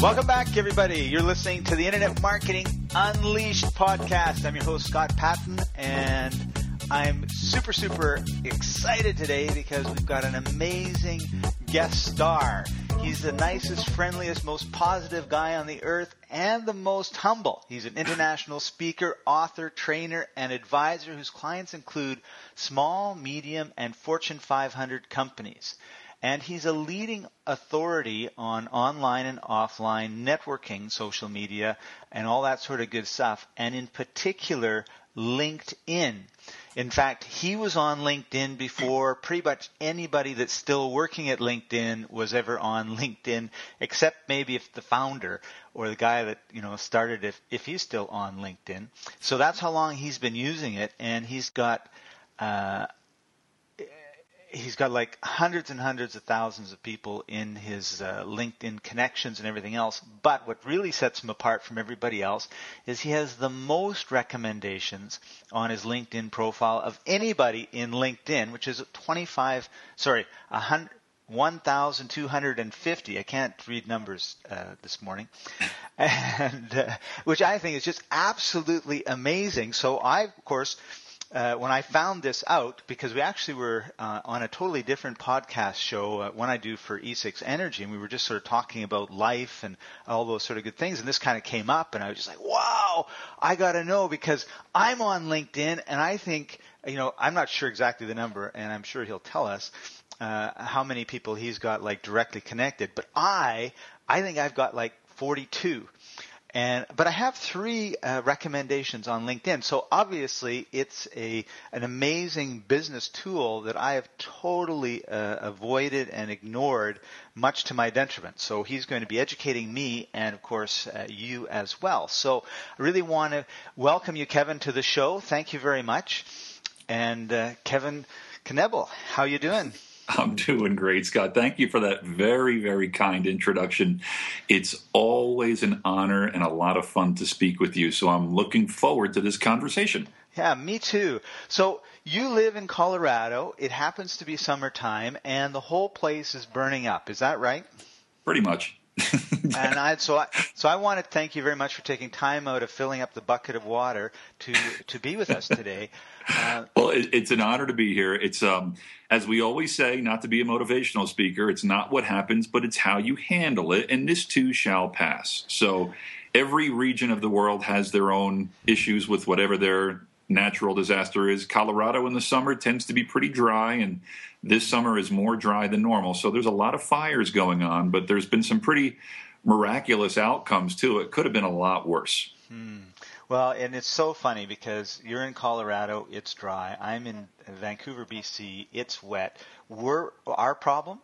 Welcome back, everybody. You're listening to the Internet Marketing Unleashed podcast. I'm your host, Scott Paton, and I'm super, super excited today because we've got an amazing guest star. He's the nicest, friendliest, most positive guy on the earth and the most humble. He's an international speaker, author, trainer, and advisor whose clients include small, medium, and Fortune 500 companies and he's a leading authority on online and offline networking, social media, and all that sort of good stuff, and in particular, LinkedIn. In fact, he was on LinkedIn before pretty much anybody that's still working at LinkedIn was ever on LinkedIn, except maybe if the founder or the guy that you know started if if he's still on LinkedIn. So that's how long he's been using it, and he's got uh, he's got like hundreds and hundreds of thousands of people in his uh, LinkedIn connections and everything else. But what really sets him apart from everybody else is he has the most recommendations on his LinkedIn profile of anybody in LinkedIn, which is 25, sorry, 100. 1,250. I can't read numbers uh, this morning, and uh, which I think is just absolutely amazing. So I, of course, uh, when I found this out, because we actually were uh, on a totally different podcast show, uh, one I do for E6 Energy, and we were just sort of talking about life and all those sort of good things, and this kind of came up, and I was just like, wow, I got to know because I'm on LinkedIn, and I think, you know, I'm not sure exactly the number, and I'm sure he'll tell us uh, how many people he's got like directly connected, but I, I think I've got like 42. And but I have three uh, recommendations on LinkedIn. So obviously, it's a an amazing business tool that I have totally uh, avoided and ignored, much to my detriment. So he's going to be educating me and, of course, uh, you as well. So I really want to welcome you, Kevin, to the show. Thank you very much. And uh, Kevin Knebl, how you doing? I'm doing great, Scott. Thank you for that very, very kind introduction. It's always an honor and a lot of fun to speak with you. So I'm looking forward to this conversation. Yeah, me too. So you live in Colorado. It happens to be summertime, and the whole place is burning up. Is that right? Pretty much. and I, so I, so I want to thank you very much for taking time out of filling up the bucket of water to to be with us today. Uh, well, it, it's an honor to be here. It's um, as we always say, not to be a motivational speaker. It's not what happens, but it's how you handle it, and this too shall pass. So, every region of the world has their own issues with whatever their natural disaster is. Colorado in the summer tends to be pretty dry, and this summer is more dry than normal. So there's a lot of fires going on, but there's been some pretty miraculous outcomes too. It could have been a lot worse. Hmm. Well, and it's so funny because you're in Colorado, it's dry. I'm in Vancouver, BC, it's wet. We're our problem.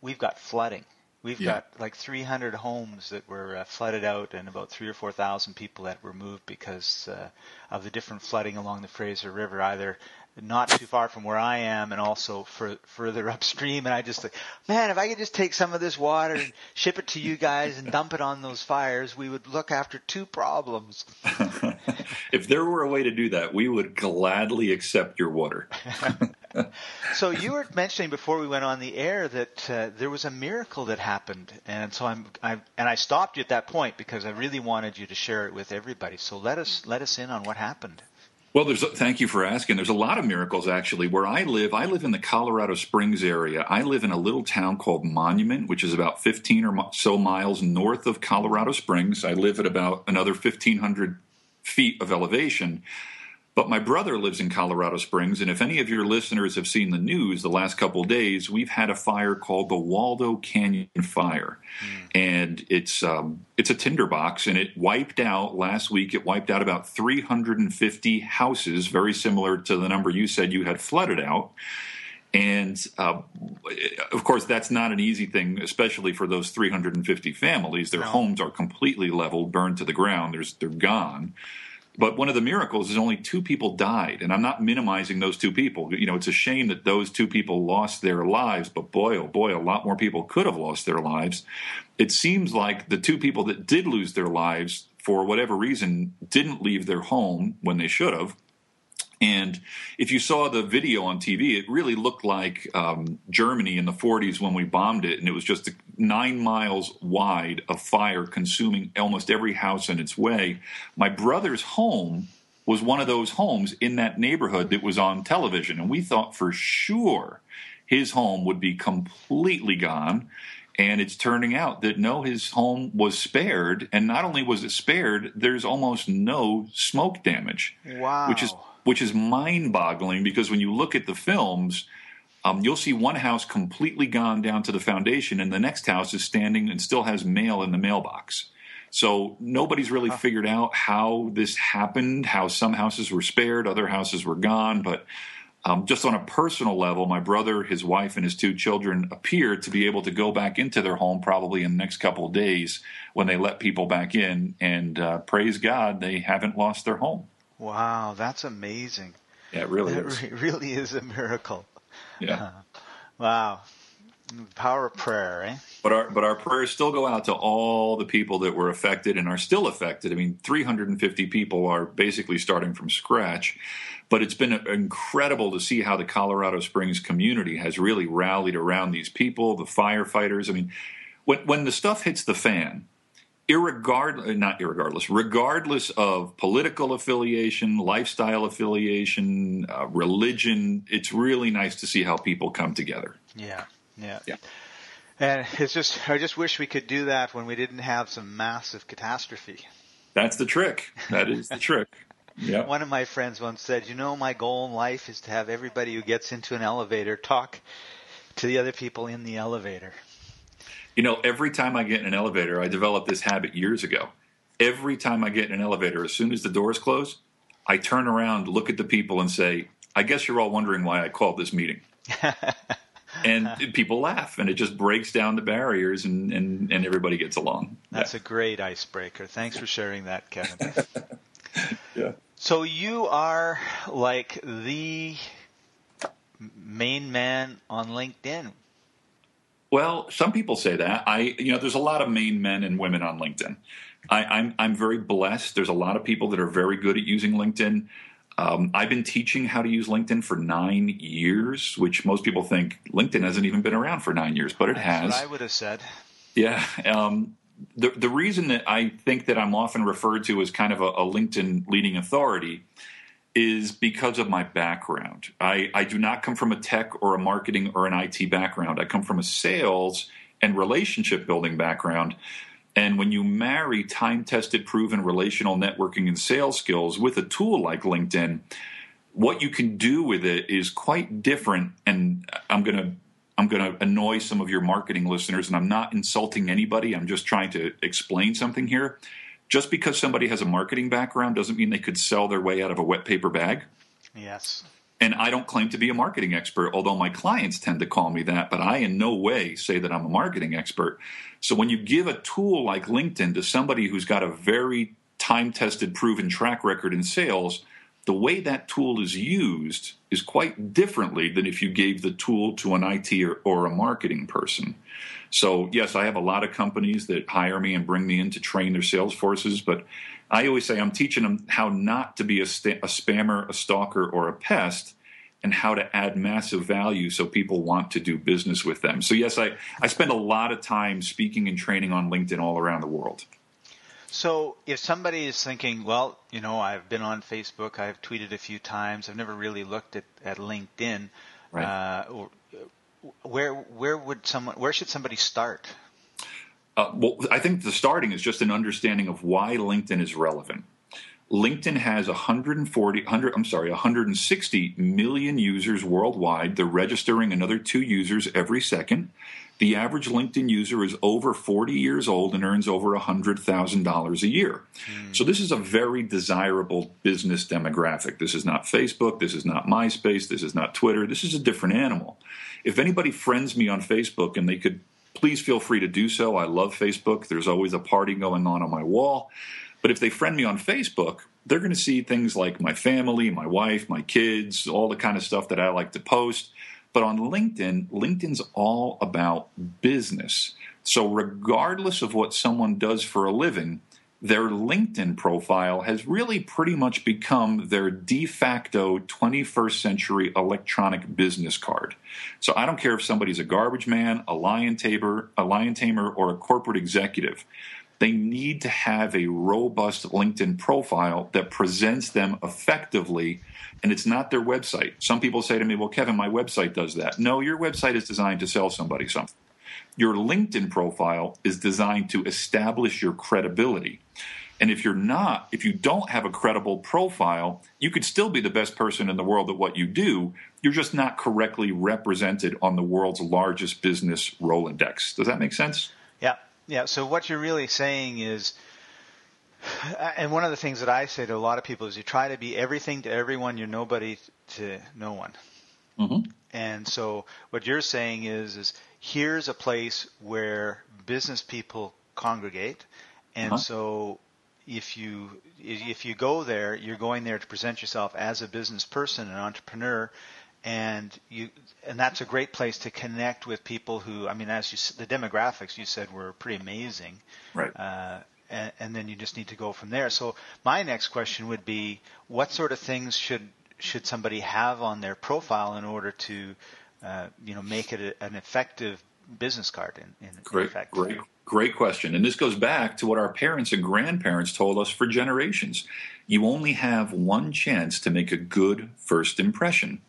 We've got flooding. We've yeah. got like 300 homes that were uh, flooded out, and about three or four thousand people that were moved because uh, of the different flooding along the Fraser River, either not too far from where I am and also for, further upstream. And I just like, man, if I could just take some of this water and ship it to you guys and dump it on those fires, we would look after two problems. if there were a way to do that, we would gladly accept your water. so you were mentioning before we went on the air that uh, there was a miracle that happened, and so I'm, I and I stopped you at that point because I really wanted you to share it with everybody. So let us let us in on what happened. Well, there's thank you for asking. There's a lot of miracles actually. Where I live, I live in the Colorado Springs area. I live in a little town called Monument, which is about 15 or so miles north of Colorado Springs. I live at about another 1,500 feet of elevation. But my brother lives in Colorado Springs, and if any of your listeners have seen the news the last couple of days, we've had a fire called the Waldo Canyon Fire, mm. and it's um, it's a tinderbox, and it wiped out last week. It wiped out about 350 houses, very similar to the number you said you had flooded out. And uh, of course, that's not an easy thing, especially for those 350 families. Their no. homes are completely leveled, burned to the ground. There's, they're gone. But one of the miracles is only two people died, and I'm not minimizing those two people. You know, it's a shame that those two people lost their lives, but boy, oh boy, a lot more people could have lost their lives. It seems like the two people that did lose their lives, for whatever reason, didn't leave their home when they should have. And if you saw the video on TV, it really looked like um, Germany in the 40s when we bombed it, and it was just nine miles wide of fire consuming almost every house in its way. My brother's home was one of those homes in that neighborhood that was on television, and we thought for sure his home would be completely gone. And it's turning out that no, his home was spared. And not only was it spared, there's almost no smoke damage. Wow. Which is which is mind boggling because when you look at the films, um, you'll see one house completely gone down to the foundation, and the next house is standing and still has mail in the mailbox. So nobody's really huh. figured out how this happened, how some houses were spared, other houses were gone, but um, just on a personal level, my brother, his wife, and his two children appear to be able to go back into their home probably in the next couple of days when they let people back in. And uh, praise God, they haven't lost their home. Wow, that's amazing. Yeah, it really it is. It really is a miracle. Yeah. Uh, wow. Power of prayer, eh? But our but our prayers still go out to all the people that were affected and are still affected. I mean, 350 people are basically starting from scratch. But it's been incredible to see how the Colorado Springs community has really rallied around these people, the firefighters. I mean, when when the stuff hits the fan, irregardless, not irregardless, regardless of political affiliation, lifestyle affiliation, uh, religion, it's really nice to see how people come together. Yeah, yeah, yeah. And it's just, I just wish we could do that when we didn't have some massive catastrophe. That's the trick. That is the trick. Yeah. One of my friends once said, "You know, my goal in life is to have everybody who gets into an elevator talk to the other people in the elevator." You know, every time I get in an elevator, I developed this habit years ago. Every time I get in an elevator, as soon as the doors close, I turn around, look at the people, and say, I guess you're all wondering why I called this meeting. and people laugh, and it just breaks down the barriers, and, and, and everybody gets along. That's yeah. a great icebreaker. Thanks for sharing that, Kevin. yeah. So you are like the main man on LinkedIn. Well, some people say that. I, you know, there's a lot of main men and women on LinkedIn. I, am I'm, I'm very blessed. There's a lot of people that are very good at using LinkedIn. Um, I've been teaching how to use LinkedIn for nine years, which most people think LinkedIn hasn't even been around for nine years, but it That's has. What I would have said. Yeah. Um, the the reason that I think that I'm often referred to as kind of a, a LinkedIn leading authority is because of my background. I, I do not come from a tech or a marketing or an IT background. I come from a sales and relationship building background. And when you marry time tested, proven relational networking and sales skills with a tool like LinkedIn, what you can do with it is quite different. And I'm going to I'm going to annoy some of your marketing listeners, and I'm not insulting anybody. I'm just trying to explain something here just because somebody has a marketing background doesn't mean they could sell their way out of a wet paper bag. Yes. And I don't claim to be a marketing expert, although my clients tend to call me that, but I in no way say that I'm a marketing expert. So when you give a tool like LinkedIn to somebody who's got a very time tested, proven track record in sales, the way that tool is used is quite differently than if you gave the tool to an IT or, or, a marketing person. So, yes, I have a lot of companies that hire me and bring me in to train their sales forces, but I always say I'm teaching them how not to be a, st- a spammer, a stalker, or a pest, and how to add massive value so people want to do business with them. So, yes, I, I spend a lot of time speaking and training on LinkedIn all around the world. So if somebody is thinking, well, you know, I've been on Facebook, I've tweeted a few times, I've never really looked at, at LinkedIn, right. uh, where where would someone where should somebody start? Uh, well, I think the starting is just an understanding of why LinkedIn is relevant. LinkedIn has 140, 100, I'm sorry, 160 million users worldwide. They're registering another two users every second. The average LinkedIn user is over 40 years old and earns over $100,000 a year. Mm. So, this is a very desirable business demographic. This is not Facebook. This is not MySpace. This is not Twitter. This is a different animal. If anybody friends me on Facebook and they could please feel free to do so. I love Facebook. There's always a party going on on my wall. But if they friend me on Facebook, they're going to see things like my family, my wife, my kids, all the kind of stuff that I like to post. But on LinkedIn, LinkedIn's all about business. So, regardless of what someone does for a living, their LinkedIn profile has really pretty much become their de facto 21st century electronic business card. So I don't care if somebody's a garbage man, a lion tamer, a lion tamer, or a corporate executive. They need to have a robust LinkedIn profile that presents them effectively, and it's not their website. Some people say to me, Well, Kevin, my website does that. No, your website is designed to sell somebody something. Your LinkedIn profile is designed to establish your credibility. And if you're not, if you don't have a credible profile, you could still be the best person in the world at what you do. You're just not correctly represented on the world's largest business Rolodex. Does that make sense? Yeah. So what you're really saying is, and one of the things that I say to a lot of people is you try to be everything to everyone, you're nobody to no one. Mm-hmm. And so what you're saying is, is here's a place where business people congregate, and uh-huh. so if you if you go there, you're going there to present yourself as a business person, an entrepreneur, and you and that's a great place to connect with people who I mean, as you the demographics you said were pretty amazing, right? Uh, and, and then you just need to go from there. So my next question would be, what sort of things should should somebody have on their profile in order to uh, you know make it a, an effective business card in, in great, effect? Great, great question. And this goes back to what our parents and grandparents told us for generations. You only have one chance to make a good first impression.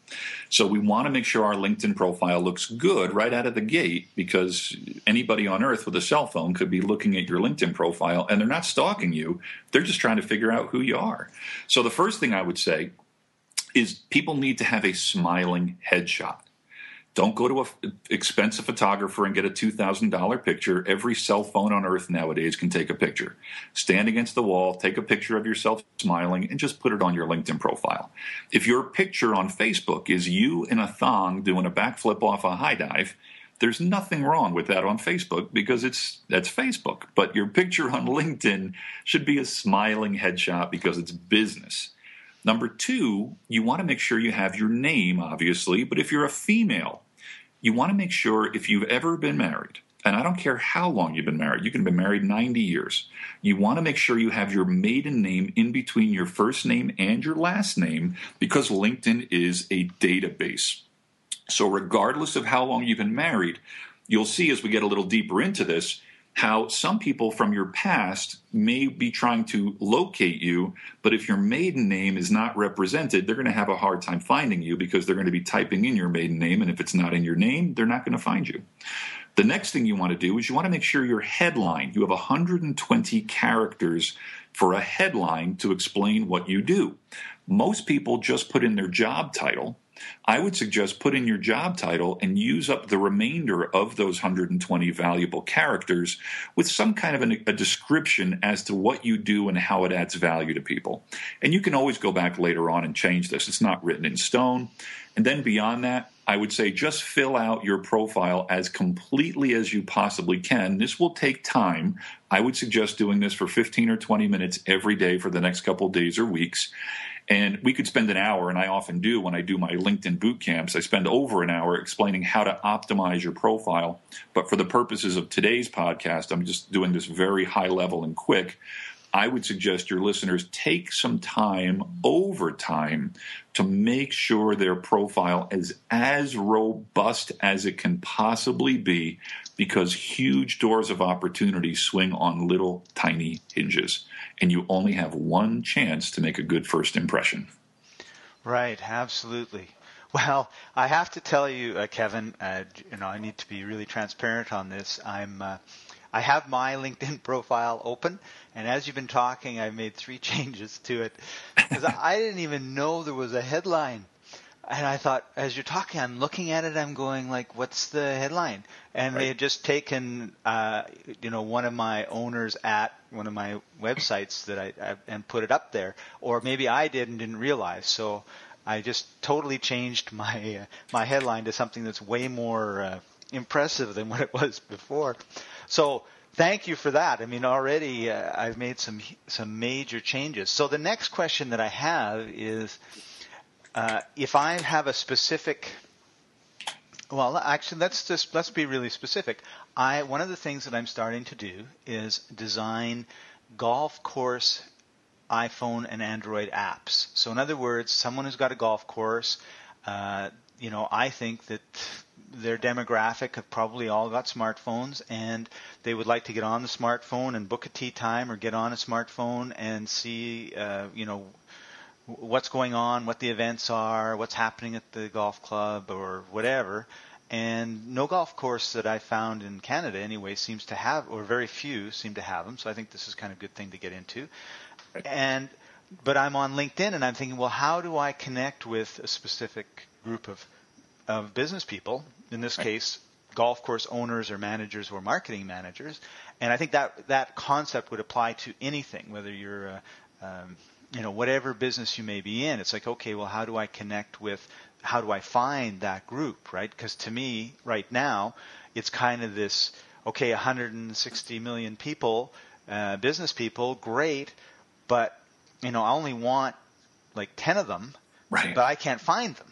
So we want to make sure our LinkedIn profile looks good right out of the gate because anybody on earth with a cell phone could be looking at your LinkedIn profile and they're not stalking you. They're just trying to figure out who you are. So the first thing I would say is people need to have a smiling headshot. Don't go to an expensive photographer and get a $2,000 picture. Every cell phone on earth nowadays can take a picture. Stand against the wall, take a picture of yourself smiling, and just put it on your LinkedIn profile. If your picture on Facebook is you in a thong doing a backflip off a high dive, there's nothing wrong with that on Facebook because it's that's Facebook. But your picture on LinkedIn should be a smiling headshot because it's business. Number two, you want to make sure you have your name, obviously, but if you're a female, you want to make sure if you've ever been married, and I don't care how long you've been married, you can have been married 90 years, you want to make sure you have your maiden name in between your first name and your last name because LinkedIn is a database. So, regardless of how long you've been married, you'll see as we get a little deeper into this how some people from your past may be trying to locate you, but if your maiden name is not represented, they're going to have a hard time finding you because they're going to be typing in your maiden name, and if it's not in your name, they're not going to find you. The next thing you want to do is you want to make sure your headline, you have 120 characters for a headline to explain what you do. Most people just put in their job title I would suggest put in your job title and use up the remainder of those 120 valuable characters with some kind of an, a description as to what you do and how it adds value to people. And you can always go back later on and change this. It's not written in stone. And then beyond that, I would say just fill out your profile as completely as you possibly can. This will take time. I would suggest doing this for 15 or 20 minutes every day for the next couple days or weeks. And we could spend an hour, and I often do when I do my LinkedIn boot camps. I spend over an hour explaining how to optimize your profile. But for the purposes of today's podcast, I'm just doing this very high level and quick. I would suggest your listeners take some time over time to make sure their profile is as robust as it can possibly be because huge doors of opportunity swing on little tiny hinges and you only have one chance to make a good first impression. Right, absolutely. Well, I have to tell you, uh, Kevin, uh, you know, I need to be really transparent on this. I'm, uh, I have my LinkedIn profile open, and as you've been talking, I've made three changes to it because I didn't even know there was a headline and I thought, as you're talking, I'm looking at it. I'm going like, "What's the headline?" And right. they had just taken, uh, you know, one of my owners at one of my websites that I, I and put it up there, or maybe I did and didn't realize. So I just totally changed my uh, my headline to something that's way more uh, impressive than what it was before. So thank you for that. I mean, already uh, I've made some some major changes. So the next question that I have is uh, if I have a specific well, actually, let's just let's be really specific. I one of the things that I'm starting to do is design golf course iPhone and Android apps. So in other words, someone who's got a golf course, uh, you know, I think that their demographic have probably all got smartphones and they would like to get on the smartphone and book a tee time or get on a smartphone and see, uh, you know, what's going on, what the events are, what's happening at the golf club or whatever. And no golf course that I found in Canada anyway seems to have, or very few seem to have them. So I think this is kind of a good thing to get into. And but I'm on LinkedIn and I'm thinking, well, how do I connect with a specific group of of business people? In this case, golf course owners or managers or marketing managers. And I think that that concept would apply to anything, whether you're a, um, you know whatever business you may be in. It's like, okay, well, how do I connect with? How do I find that group, right? Because to me, right now, it's kind of this. Okay, 160 million people, uh, business people, great but you know, I only want like ten of them, right? But I can't find them.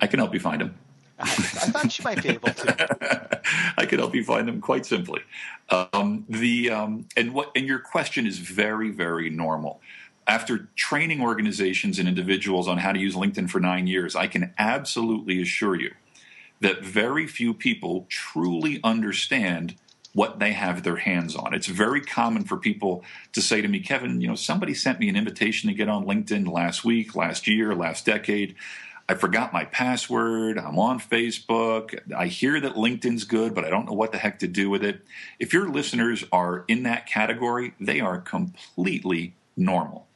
I can help you find them. I, I thought you might be able to. I can help you find them quite simply. Um, the um, and what and your question is very very normal. After training organizations and individuals on how to use LinkedIn for nine years, I can absolutely assure you that very few people truly understand what they have their hands on. It's very common for people to say to me, Kevin, you know, somebody sent me an invitation to get on LinkedIn last week, last year, last decade. I forgot my password. I'm on Facebook. I hear that LinkedIn's good, but I don't know what the heck to do with it. If your listeners are in that category, they are completely normal.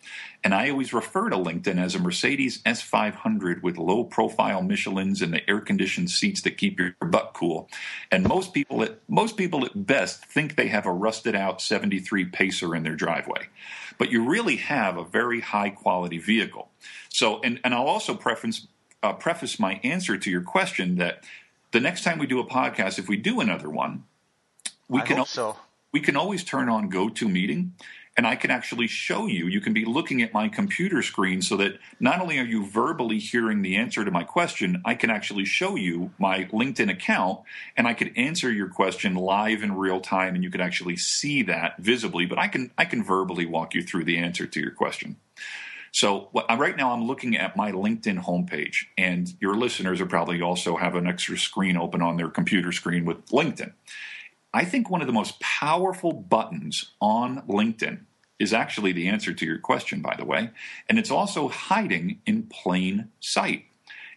And I always refer to LinkedIn as a Mercedes S500 with low profile Michelins and the air conditioned seats that keep your butt cool. And most people at most people at best think they have a rusted out 73 Pacer in their driveway. But you really have a very high quality vehicle. So and, and I'll also preference uh, preface my answer to your question that the next time we do a podcast, if we do another one, we I can so. we can always turn on GoToMeeting and I can actually show you. You can be looking at my computer screen so that not only are you verbally hearing the answer to my question, I can actually show you my LinkedIn account and I could answer your question live in real time and you could actually see that visibly, but I can I can verbally walk you through the answer to your question. So uh, right now I'm looking at my LinkedIn homepage, and your listeners are probably also have an extra screen open on their computer screen with LinkedIn. I think one of the most powerful buttons on LinkedIn is actually the answer to your question, by the way, and it's also hiding in plain sight.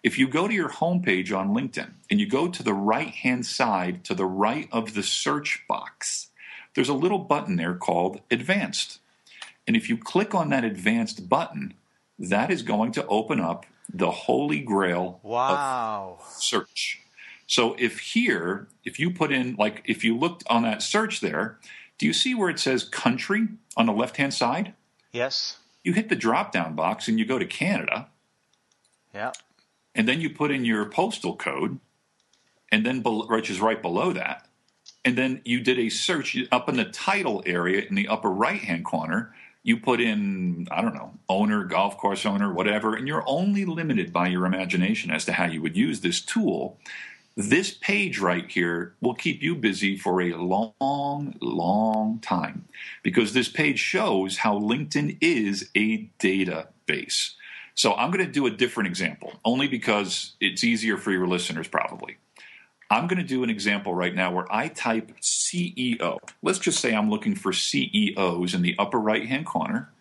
If you go to your homepage on LinkedIn and you go to the right hand side to the right of the search box, there's a little button there called Advanced. And if you click on that Advanced button, that is going to open up the holy grail wow. of search. So if here, if you put in, like, if you looked on that search there, do you see where it says country on the left hand side? Yes. You hit the drop down box and you go to Canada. Yeah. And then you put in your postal code, and then which is right below that. And then you did a search up in the title area in the upper right hand corner. You put in, I don't know, owner, golf course owner, whatever, and you're only limited by your imagination as to how you would use this tool. This page right here will keep you busy for a long, long time because this page shows how LinkedIn is a database. So I'm going to do a different example only because it's easier for your listeners probably. I'm going to do an example right now where I type CEO. Let's just say I'm looking for CEOs in the upper right hand corner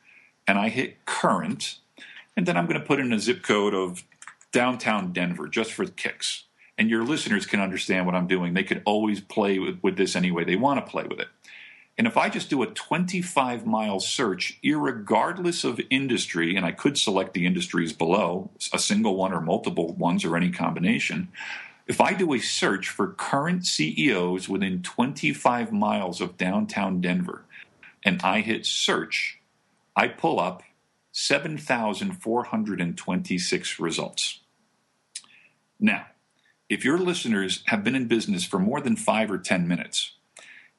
and I hit current and then I'm going to put in a zip code of downtown Denver just for kicks and your listeners can understand what I'm doing. They could always play with, with this any way they want to play with it. And if I just do a 25 mile search, regardless of industry, and I could select the industries below, a single one or multiple ones or any combination. If I do a search for current CEOs within 25 miles of downtown Denver and I hit search, I pull up 7,426 results. Now, if your listeners have been in business for more than five or 10 minutes,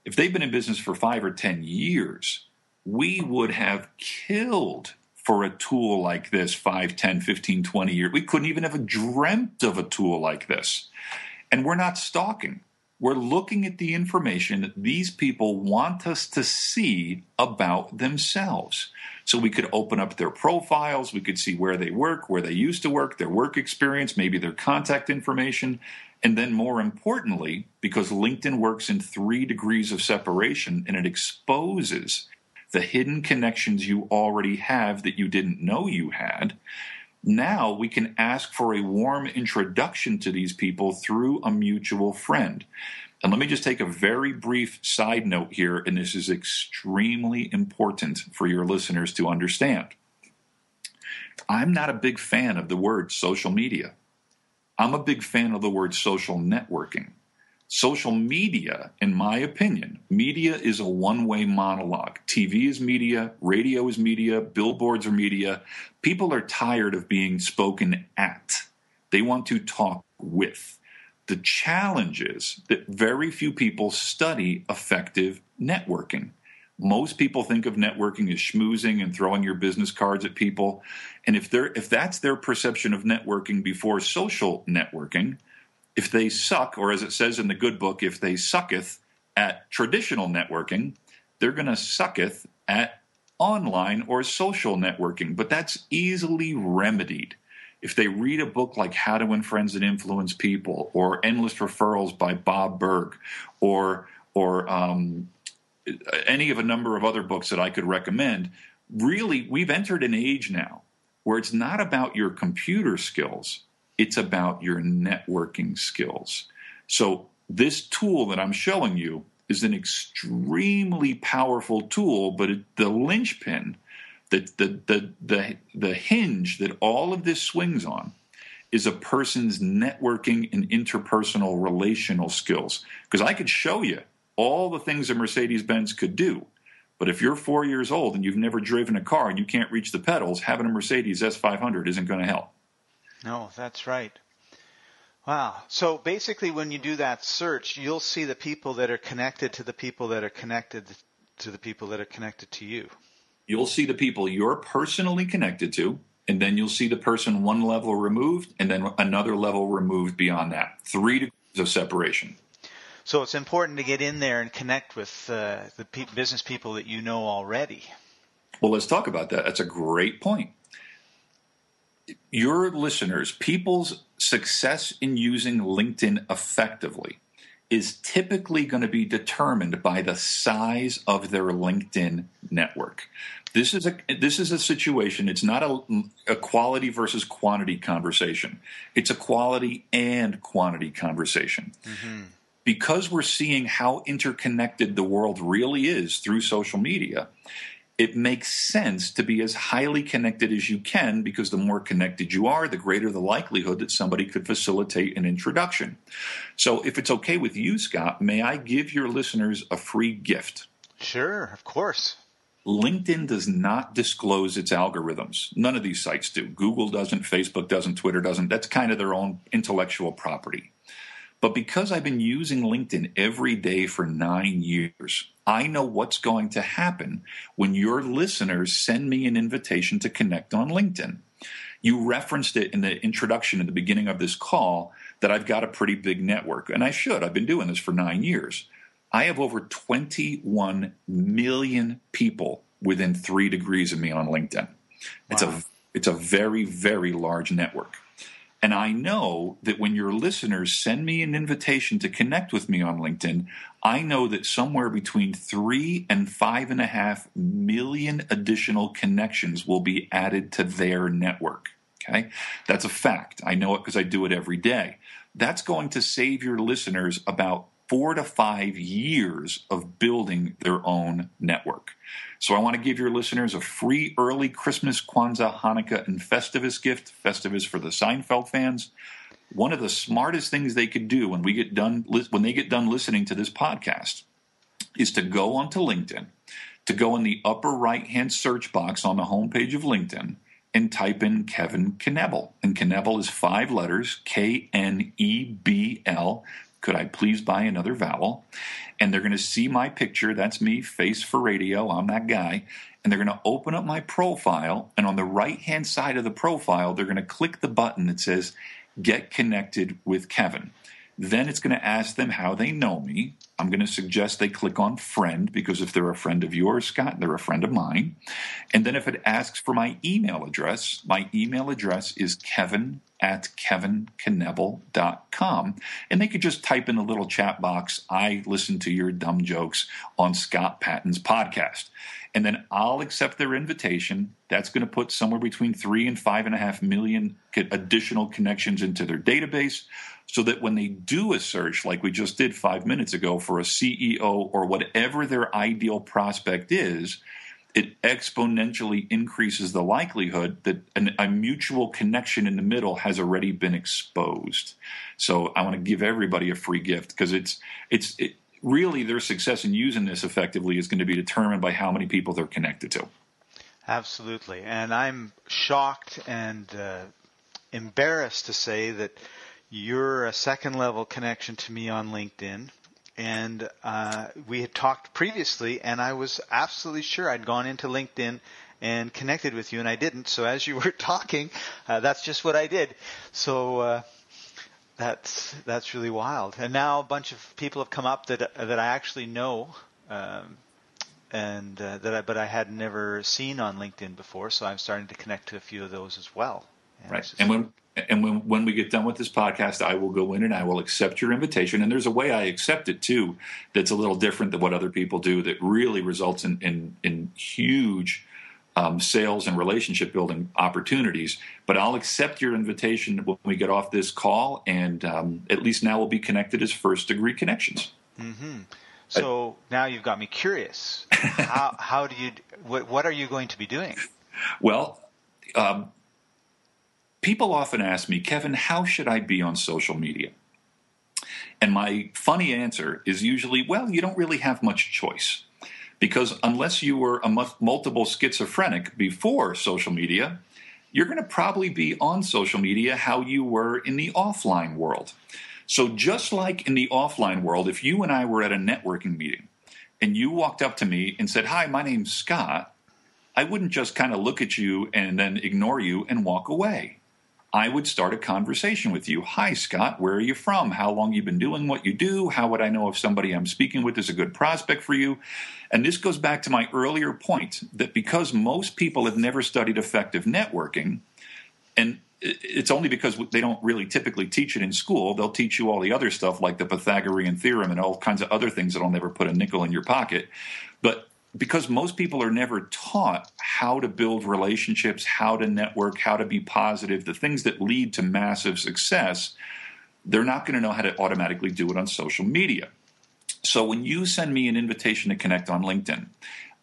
if they've been in business for five or 10 years, we would have killed for a tool like this 5, 10, 15, 20 years. We couldn't even have dreamt of a tool like this. And we're not stalking. We're looking at the information that these people want us to see about themselves. So we could open up their profiles, we could see where they work, where they used to work, their work experience, maybe their contact information. And then, more importantly, because LinkedIn works in three degrees of separation and it exposes the hidden connections you already have that you didn't know you had, now we can ask for a warm introduction to these people through a mutual friend. And let me just take a very brief side note here, and this is extremely important for your listeners to understand. I'm not a big fan of the word social media. I'm a big fan of the word social networking. Social media, in my opinion, media is a one way monologue. TV is media, radio is media, billboards are media. People are tired of being spoken at, they want to talk with. The challenge is that very few people study effective networking. Most people think of networking as schmoozing and throwing your business cards at people. And if they're if that's their perception of networking before social networking, if they suck, or as it says in the good book, if they sucketh at traditional networking, they're going to sucketh at online or social networking. But that's easily remedied. If they read a book like How to Win Friends and Influence People, or Endless Referrals by Bob Burg, or or um, any of a number of other books that I could recommend, really, we've entered an age now where it's not about your computer skills it's about your networking skills. So, this tool that I'm showing you is an extremely powerful tool, but it, the linchpin, the, the, the, the, the hinge that all of this swings on is a person's networking and interpersonal relational skills. Because I could show you all the things a Mercedes Benz could do. But if you're four years old and you've never driven a car and you can't reach the pedals, having a Mercedes S500 isn't going to help. No, that's right. Wow. So basically, when you do that search, you'll see the people that are connected to the people that are connected to the people that are connected to you. You'll see the people you're personally connected to, and then you'll see the person one level removed, and then another level removed beyond that. Three degrees of separation. So it's important to get in there and connect with uh, the pe- business people that you know already. Well, let's talk about that. That's a great point your listeners, people's success in using LinkedIn effectively is typically going to be determined by the size of their LinkedIn network. This is a this is a situation. It's not a, a quality versus quantity conversation. It's a quality and quantity conversation. Mm-hmm. Because we're seeing how interconnected the world really is through social media, it makes sense to be as highly connected as you can because the more connected you are, the greater the likelihood that somebody could facilitate an introduction. So, if it's okay with you, Scott, may I give your listeners a free gift? Sure, of course. LinkedIn does not disclose its algorithms. None of these sites do. Google doesn't, Facebook doesn't, Twitter doesn't. That's kind of their own intellectual property. But because I've been using LinkedIn every day for nine years, I know what's going to happen when your listeners send me an invitation to connect on LinkedIn. You referenced it in the introduction at the beginning of this call that I've got a pretty big network, and I should. I've been doing this for nine years. I have over 21 million people within three degrees of me on LinkedIn. Wow. It's a it's a very very large network. And I know that when your listeners send me an invitation to connect with me on LinkedIn, I know that somewhere between three and five and a half million additional connections will be added to their network. Okay. That's a fact. I know it because I do it every day. That's going to save your listeners about four to five years of building their own network. So I want to give your listeners a free early Christmas, Kwanzaa, Hanukkah, and Festivus gift. Festivus for the Seinfeld fans. One of the smartest things they could do when we get done when they get done listening to this podcast is to go onto LinkedIn, to go in the upper right hand search box on the homepage of LinkedIn and type in Kevin Knebl. And Knebl is five letters, K N E B L. Could I please buy another vowel? And they're going to see my picture. That's me, face for radio. I'm that guy. And they're going to open up my profile. And on the right hand side of the profile, they're going to click the button that says Get Connected with Kevin. Then it's going to ask them how they know me. I'm going to suggest they click on friend because if they're a friend of yours, Scott, they're a friend of mine. And then if it asks for my email address, my email address is kevin at kevinknebl.com. And they could just type in the little chat box, I listen to your dumb jokes on Scott Paton's podcast. And then I'll accept their invitation. That's going to put somewhere between three and five and a half million additional connections into their database so that when they do a search, like we just did five minutes ago for a CEO or whatever their ideal prospect is, it exponentially increases the likelihood that an, a mutual connection in the middle has already been exposed. So I want to give everybody a free gift because it's it's it, really their success in using this effectively is going to be determined by how many people they're connected to. Absolutely, and I'm shocked and uh, embarrassed to say that you're a second level connection to me on LinkedIn and uh, we had talked previously, and I was absolutely sure I'd gone into LinkedIn and connected with you, and I didn't. So as you were talking, uh, that's just what I did. So uh, that's that's really wild. And now a bunch of people have come up that that I actually know. Um, and uh, that I, but I had never seen on LinkedIn before, so I'm starting to connect to a few of those as well. And right. And when and when, when we get done with this podcast, I will go in and I will accept your invitation. And there's a way I accept it too that's a little different than what other people do that really results in, in, in huge um, sales and relationship building opportunities. But I'll accept your invitation when we get off this call. And um, at least now we'll be connected as first degree connections. Mm-hmm. So uh, now you've got me curious. how, how do you, what, what are you going to be doing? Well, um, people often ask me, Kevin, how should I be on social media? And my funny answer is usually, well, you don't really have much choice. Because unless you were a multiple schizophrenic before social media, you're going to probably be on social media how you were in the offline world. So, just like in the offline world, if you and I were at a networking meeting and you walked up to me and said, Hi, my name's Scott, I wouldn't just kind of look at you and then ignore you and walk away. I would start a conversation with you. Hi, Scott, where are you from? How long you been doing what you do? How would I know if somebody I'm speaking with is a good prospect for you? And this goes back to my earlier point that because most people have never studied effective networking, and it's only because they don't really typically teach it in school. They'll teach you all the other stuff like the Pythagorean theorem and all kinds of other things that'll never put a nickel in your pocket. But because most people are never taught how to build relationships, how to network, how to be positive, the things that lead to massive success, they're not going to know how to automatically do it on social media. So when you send me an invitation to connect on LinkedIn,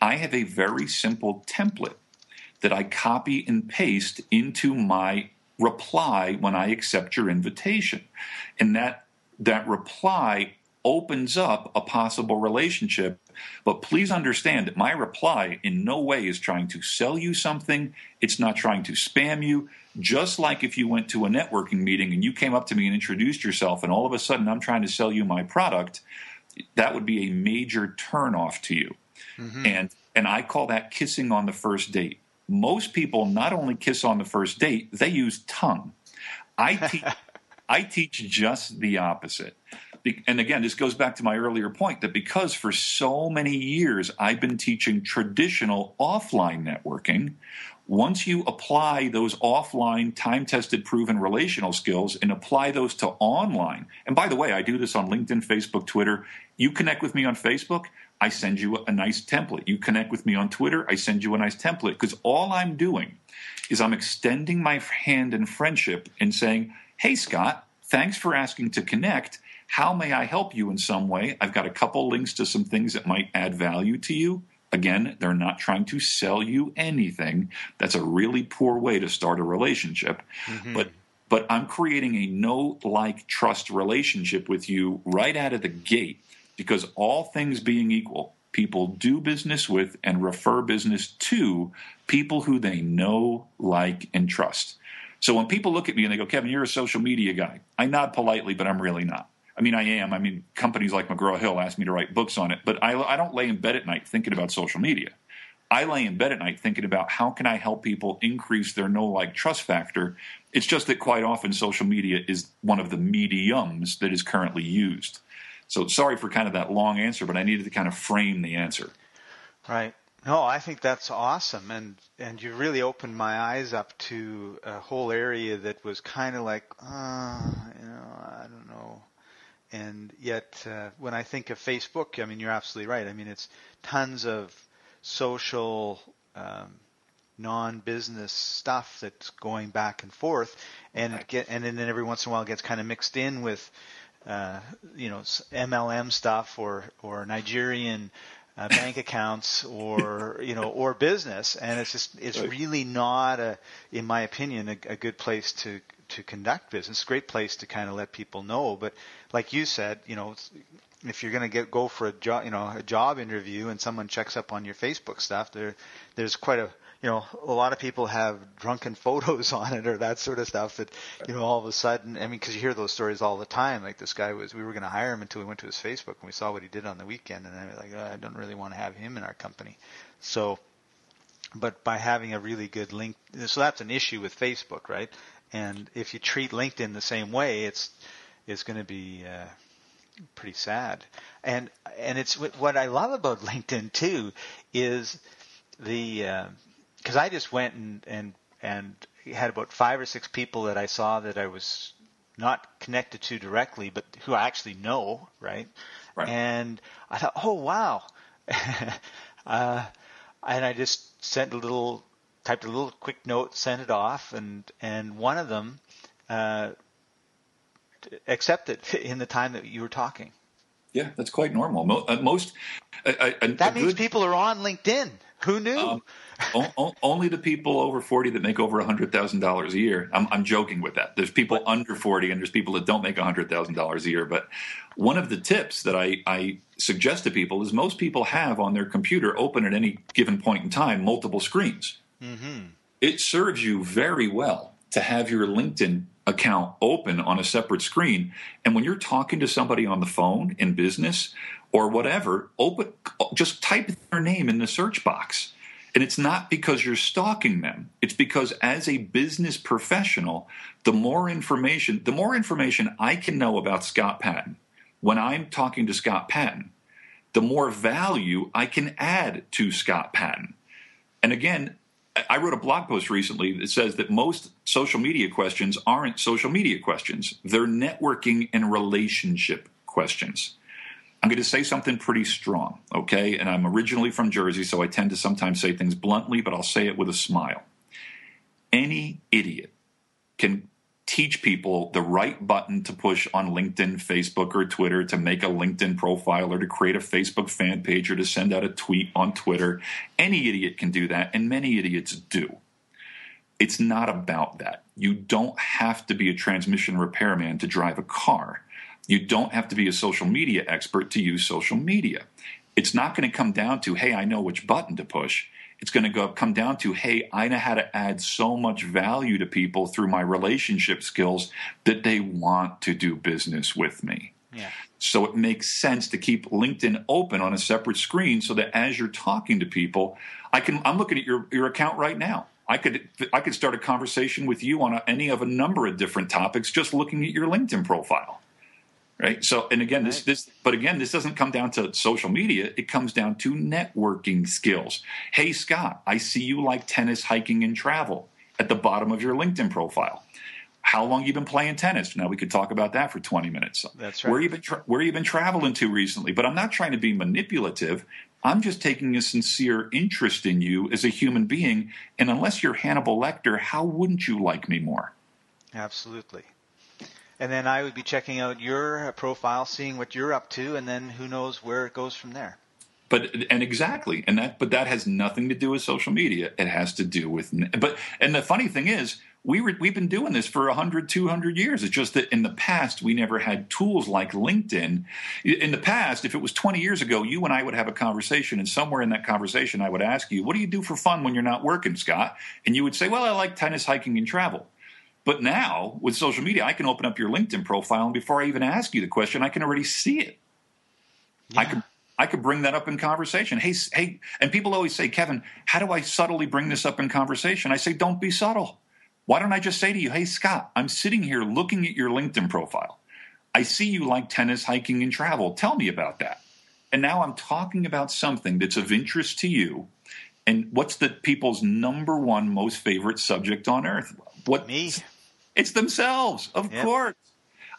I have a very simple template that I copy and paste into my reply when I accept your invitation. And that that reply opens up a possible relationship. But please understand that my reply in no way is trying to sell you something. It's not trying to spam you. Just like if you went to a networking meeting and you came up to me and introduced yourself, and all of a sudden I'm trying to sell you my product, that would be a major turnoff to you. Mm-hmm. And and I call that kissing on the first date. Most people not only kiss on the first date, they use tongue. I teach I teach just the opposite and again, this goes back to my earlier point that because for so many years I've been teaching traditional offline networking, once you apply those offline, time tested, proven relational skills and apply those to online, and by the way, I do this on LinkedIn, Facebook, Twitter. You connect with me on Facebook, I send you a nice template. You connect with me on Twitter, I send you a nice template because all I'm doing is I'm extending my hand in friendship and saying, Hey, Scott, thanks for asking to connect. How may I help you in some way? I've got a couple links to some things that might add value to you. Again, they're not trying to sell you anything. That's a really poor way to start a relationship. Mm-hmm. But but I'm creating a no like trust relationship with you right out of the gate because all things being equal, people do business with and refer business to people who they know, like, and trust. So when people look at me and they go, Kevin, you're a social media guy, I nod politely, but I'm really not. I mean, I am. I mean, companies like McGraw Hill ask me to write books on it, but I, I don't lay in bed at night thinking about social media. I lay in bed at night thinking about how can I help people increase their no like trust factor. It's just that quite often social media is one of the mediums that is currently used. So sorry for kind of that long answer, but I needed to kind of frame the answer. Right. No, I think that's awesome, and and you really opened my eyes up to a whole area that was kind of like, uh, you know, I don't know. And yet, uh, when I think of Facebook, I mean, you're absolutely right. I mean, it's tons of social, um, non-business stuff that's going back and forth, and it get, and then every once in a while it gets kind of mixed in with, uh, you know, MLM stuff or or Nigerian uh, bank accounts or you know or business and it's just it's right. really not a in my opinion a, a, good place to to conduct business great place to kind of let people know but like you said you know if you're going to get go for a job you know a job interview and someone checks up on your facebook stuff there there's quite a you know, a lot of people have drunken photos on it or that sort of stuff that, you know, all of a sudden, I mean, because you hear those stories all the time. Like this guy was, we were going to hire him until we went to his Facebook and we saw what he did on the weekend, and I was like, oh, I don't really want to have him in our company. So, but by having a really good link, so that's an issue with Facebook, right? And if you treat LinkedIn the same way, it's it's going to be uh, pretty sad. And and it's what I love about LinkedIn too is the uh, because I just went and and and had about five or six people that I saw that I was not connected to directly, but who I actually know, right? right. And I thought, oh wow, uh, and I just sent a little, typed a little quick note, sent it off, and and one of them uh, accepted in the time that you were talking. Yeah, that's quite normal. Uh, most a, a, that means good, people are on LinkedIn. Who knew? Um, o- only the people over 40 that make over $100,000 a year. I'm, I'm, joking with that. There's people under 40 and there's people that don't make $100,000 a year. But one of the tips that I, I suggest to people is most people have on their computer open at any given point in time multiple screens. Mm-hmm. It serves you very well to have your LinkedIn account open on a separate screen. And when you're talking to somebody on the phone in business or whatever, open just type their name in the search box. And it's not because you're stalking them. It's because as a business professional, the more information, the more information I can know about Scott Paton when I'm talking to Scott Paton, the more value I can add to Scott Paton. And again, I wrote a blog post recently that says that most social media questions aren't social media questions. They're networking and relationship questions. I'm going to say something pretty strong, okay? And I'm originally from Jersey, so I tend to sometimes say things bluntly, but I'll say it with a smile. Any idiot can teach people the right button to push on LinkedIn, Facebook, or Twitter to make a LinkedIn profile or to create a Facebook fan page or to send out a tweet on Twitter. Any idiot can do that, and many idiots do. It's not about that. You don't have to be a transmission repairman to drive a car. You don't have to be a social media expert to use social media. It's not going to come down to, hey, I know which button to push. It's going to go, come down to, hey, I know how to add so much value to people through my relationship skills that they want to do business with me. Yeah. So it makes sense to keep LinkedIn open on a separate screen so that as you're talking to people, I can I'm looking at your, your account right now. I could I could start a conversation with you on a, any of a number of different topics just looking at your LinkedIn profile right? So and again this this but again this doesn't come down to social media. It comes down to networking skills. Hey scott i see you like tennis hiking and travel at the bottom of your linkedin profile. How long you been playing tennis? Now we could talk about that for 20 minutes. That's right. where you been tra- where you been traveling to recently? But i'm not trying to be manipulative. I'm just taking a sincere interest in you as a human being. And unless you're hannibal lecter how wouldn't you like me more? Absolutely and then I would be checking out your profile, seeing what you're up to, and then who knows where it goes from there. But and exactly, and that but that has nothing to do with social media. It has to do with but and the funny thing is, we were, we've been doing this for 100 200 years it's just that in the past we never had tools like linkedin in the past if it was 20 years ago you and i would have a conversation and somewhere in that conversation i would ask you what do you do for fun when you're not working scott and you would say well i like tennis hiking and travel but now with social media, I can open up your LinkedIn profile, and before I even ask you the question, I can already see it. Yeah. I can I could bring that up in conversation. Hey, hey, and people always say, Kevin, how do I subtly bring this up in conversation? I say, don't be subtle. Why don't I just say to you, hey, Scott, I'm sitting here looking at your LinkedIn profile. I see you like tennis, hiking, and travel. Tell me about that. And now I'm talking about something that's of interest to you. And what's the people's number one most favorite subject on earth? What me? It's themselves, of Yep. course.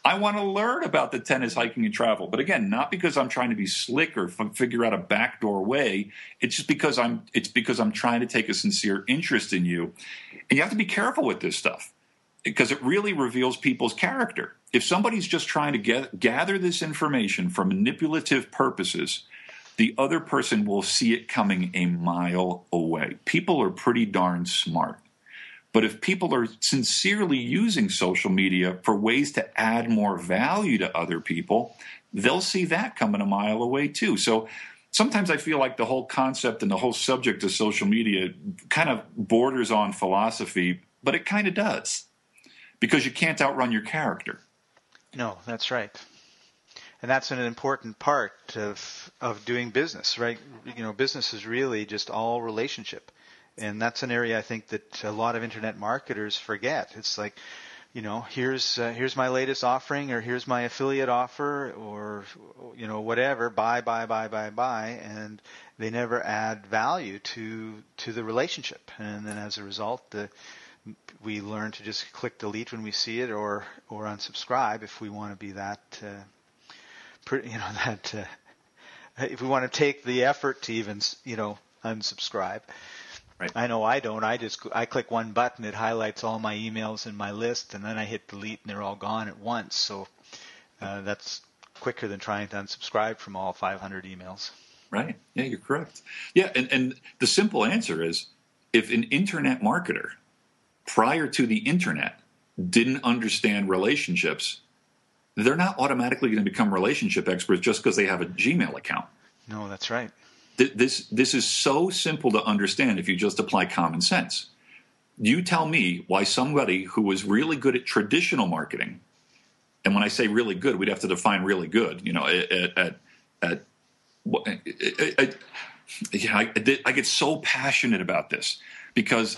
I want to learn about the tennis, hiking, and travel. But again, not because I'm trying to be slick or f- figure out a backdoor way. It's just because I'm. It's because I'm trying to take a sincere interest in you, and you have to be careful with this stuff because it really reveals people's character. If somebody's just trying to get, gather this information for manipulative purposes, the other person will see it coming a mile away. People are pretty darn smart. But if people are sincerely using social media for ways to add more value to other people, they'll see that coming a mile away too. So sometimes I feel like the whole concept and the whole subject of social media kind of borders on philosophy, but it kind of does because you can't outrun your character. No, that's right. And that's an important part of of doing business, right? You know, business is really just all relationship. And that's an area I think that a lot of internet marketers forget. It's like, you know, here's uh, here's my latest offering or here's my affiliate offer or you know, whatever, buy buy buy buy buy and they never add value to to the relationship. And then as a result, the we learn to just click delete when we see it or or unsubscribe if we want to be that uh, pretty, you know that uh, if we want to take the effort to even you know unsubscribe Right. I know I don't I just I click one button it highlights all my emails in my list and then I hit delete and they're all gone at once so uh, that's quicker than trying to unsubscribe from all 500 emails Right. Yeah, you're correct. Yeah, and, and the simple answer is if an internet marketer prior to the internet didn't understand relationships, they're not automatically going to become relationship experts just because they have a Gmail account. no that's right Th- This this is so simple to understand if you just apply common sense. You tell me why somebody who was really good at traditional marketing, and when I say really good, we'd have to define really good. You know, at at at, what- at, at eh, eh, eh, yeah, I, I get so passionate about this because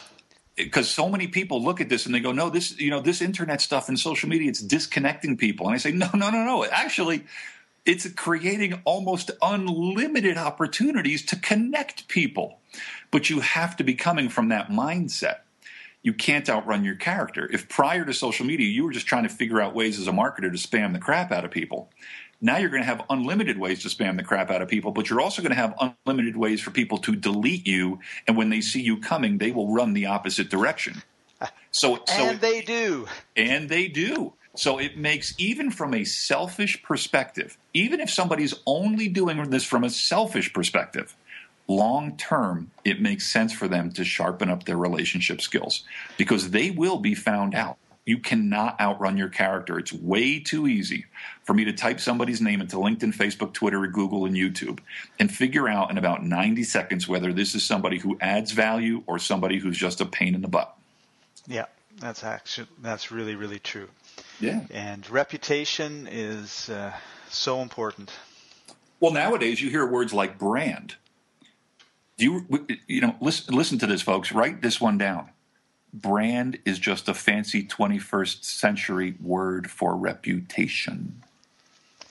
because so many people look at this and they go, no, this you know this internet stuff and social media, it's disconnecting people. And I say, no, no, no, no. Actually, it's creating almost unlimited opportunities to connect people. But you have to be coming from that mindset. You can't outrun your character. If prior to social media you were just trying to figure out ways as a marketer to spam the crap out of people, now you're going to have unlimited ways to spam the crap out of people, but you're also going to have unlimited ways for people to delete you. And when they see you coming, they will run the opposite direction. So, so and they do and they do. So it makes, even from a selfish perspective, even if somebody's only doing this from a selfish perspective, long term, it makes sense for them to sharpen up their relationship skills because they will be found out. You cannot outrun your character. It's way too easy for me to type somebody's name into LinkedIn, Facebook, Twitter, Google, and YouTube and figure out in about 90 seconds whether this is somebody who adds value or somebody who's just a pain in the butt. yeah that's actually that's really really true Yeah. and reputation is uh, so important Well, nowadays you hear words like brand. Do you you know listen listen to this, folks? Write this one down. Brand is just a fancy 21st century word for reputation.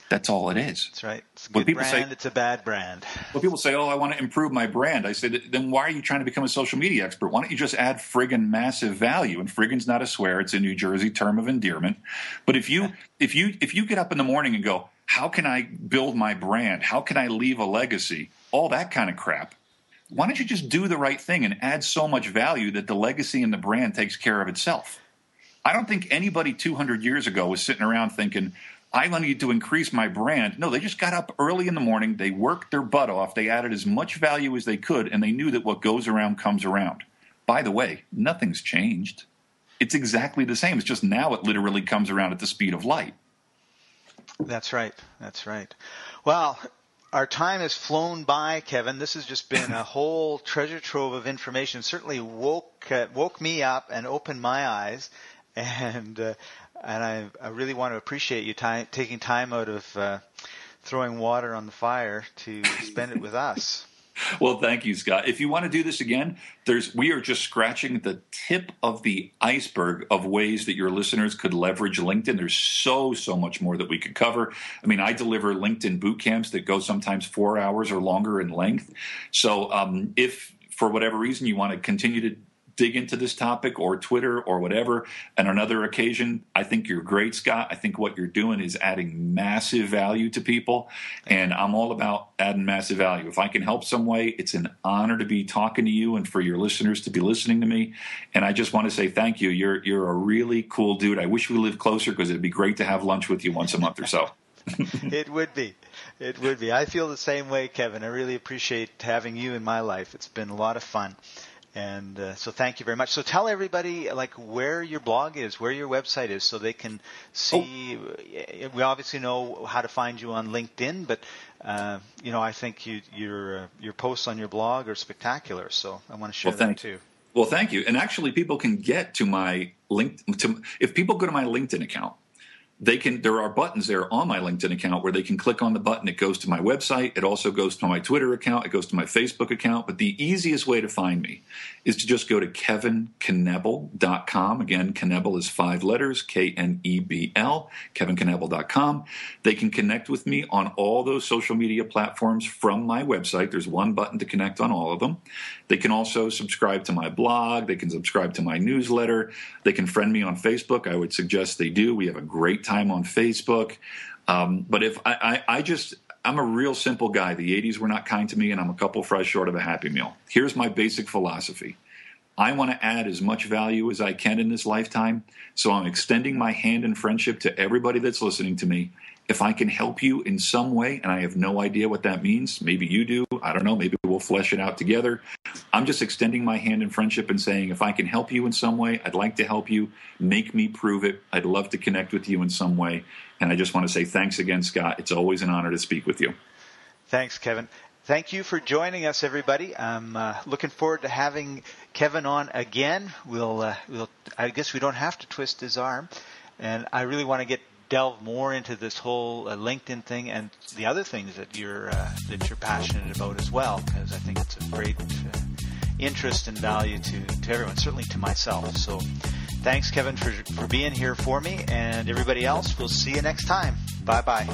That's all it is. That's right. It's a When good people say- brand. it's a bad brand. When people say, "Oh, I want to improve my brand," I say, "Then why are you trying to become a social media expert? Why don't you just add friggin' massive value?" And friggin's not a swear; it's a New Jersey term of endearment. But if you if you if you get up in the morning and go, "How can I build my brand? How can I leave a legacy?" All that kind of crap. Why don't you just do the right thing and add so much value that the legacy and the brand takes care of itself? I don't think anybody 200 years ago was sitting around thinking, I need to increase my brand. No, they just got up early in the morning, they worked their butt off, they added as much value as they could, and they knew that what goes around comes around. By the way, nothing's changed. It's exactly the same. It's just now it literally comes around at the speed of light. That's right. That's right. Well, our time has flown by, Kevin. This has just been a whole treasure trove of information. Certainly woke uh, woke me up and opened my eyes, and uh, and I, I really want to appreciate you time, taking time out of uh, throwing water on the fire to spend it with us. Well, thank you, Scott. If you want to do this again, there's we are just scratching the tip of the iceberg of ways that your listeners could leverage LinkedIn. There's so so much more that we could cover. I mean, I deliver LinkedIn boot camps that go sometimes four hours or longer in length. So, um, if for whatever reason you want to continue to dig into this topic or Twitter or whatever. And another occasion, I think you're great, Scott. I think what you're doing is adding massive value to people. And I'm all about adding massive value. If I can help some way, it's an honor to be talking to you and for your listeners to be listening to me. And I just want to say thank you. You're you're a really cool dude. I wish we lived closer because it'd be great to have lunch with you once a month or so. it would be. It would be. I feel the same way, Kevin. I really appreciate having you in my life. It's been a lot of fun. And uh, so thank you very much. So tell everybody like where your blog is, where your website is, so they can see. Oh. We obviously know how to find you on LinkedIn, but uh, you know I think you, your uh, your posts on your blog are spectacular. So I want to share well, that too. Well, thank you. And actually, people can get to my link. To, if people go to my LinkedIn account, they can there are buttons there on my linkedin account where they can click on the button. It goes to my website. It also goes to my twitter account. It goes to my facebook account. But the easiest way to find me is to just go to kevinknebl.com again Knebl is five letters k-n-e-b-l kevinknebl.com they can connect with me on all those social media platforms from my website. There's one button to connect on all of them. They can also subscribe to my blog. They can subscribe to my newsletter. They can friend me on facebook. I would suggest they do. We have a great time on Facebook. Um, but if I, I, I just, I'm a real simple guy. The 80s were not kind to me, and I'm a couple fries short of a Happy Meal. Here's my basic philosophy I want to add as much value as I can in this lifetime, so I'm extending my hand in friendship to everybody that's listening to me if I can help you in some way, and I have no idea what that means, maybe you do, I don't know, maybe we'll flesh it out together. I'm just extending my hand in friendship and saying, if I can help you in some way, I'd like to help you. Make me prove it. I'd love to connect with you in some way. And I just want to say thanks again, Scott. It's always an honor to speak with you. Thanks, Kevin. Thank you for joining us, everybody. I'm uh, looking forward to having Kevin on again. We'll, uh, we'll, I guess we don't have to twist his arm, and I really want to get delve more into this whole uh, LinkedIn thing and the other things that you're uh, that you're passionate about as well, because I think it's a great uh, interest and value to to everyone, certainly to myself. So, thanks, Kevin, for for being here for me, and everybody else. We'll see you next time. Bye bye.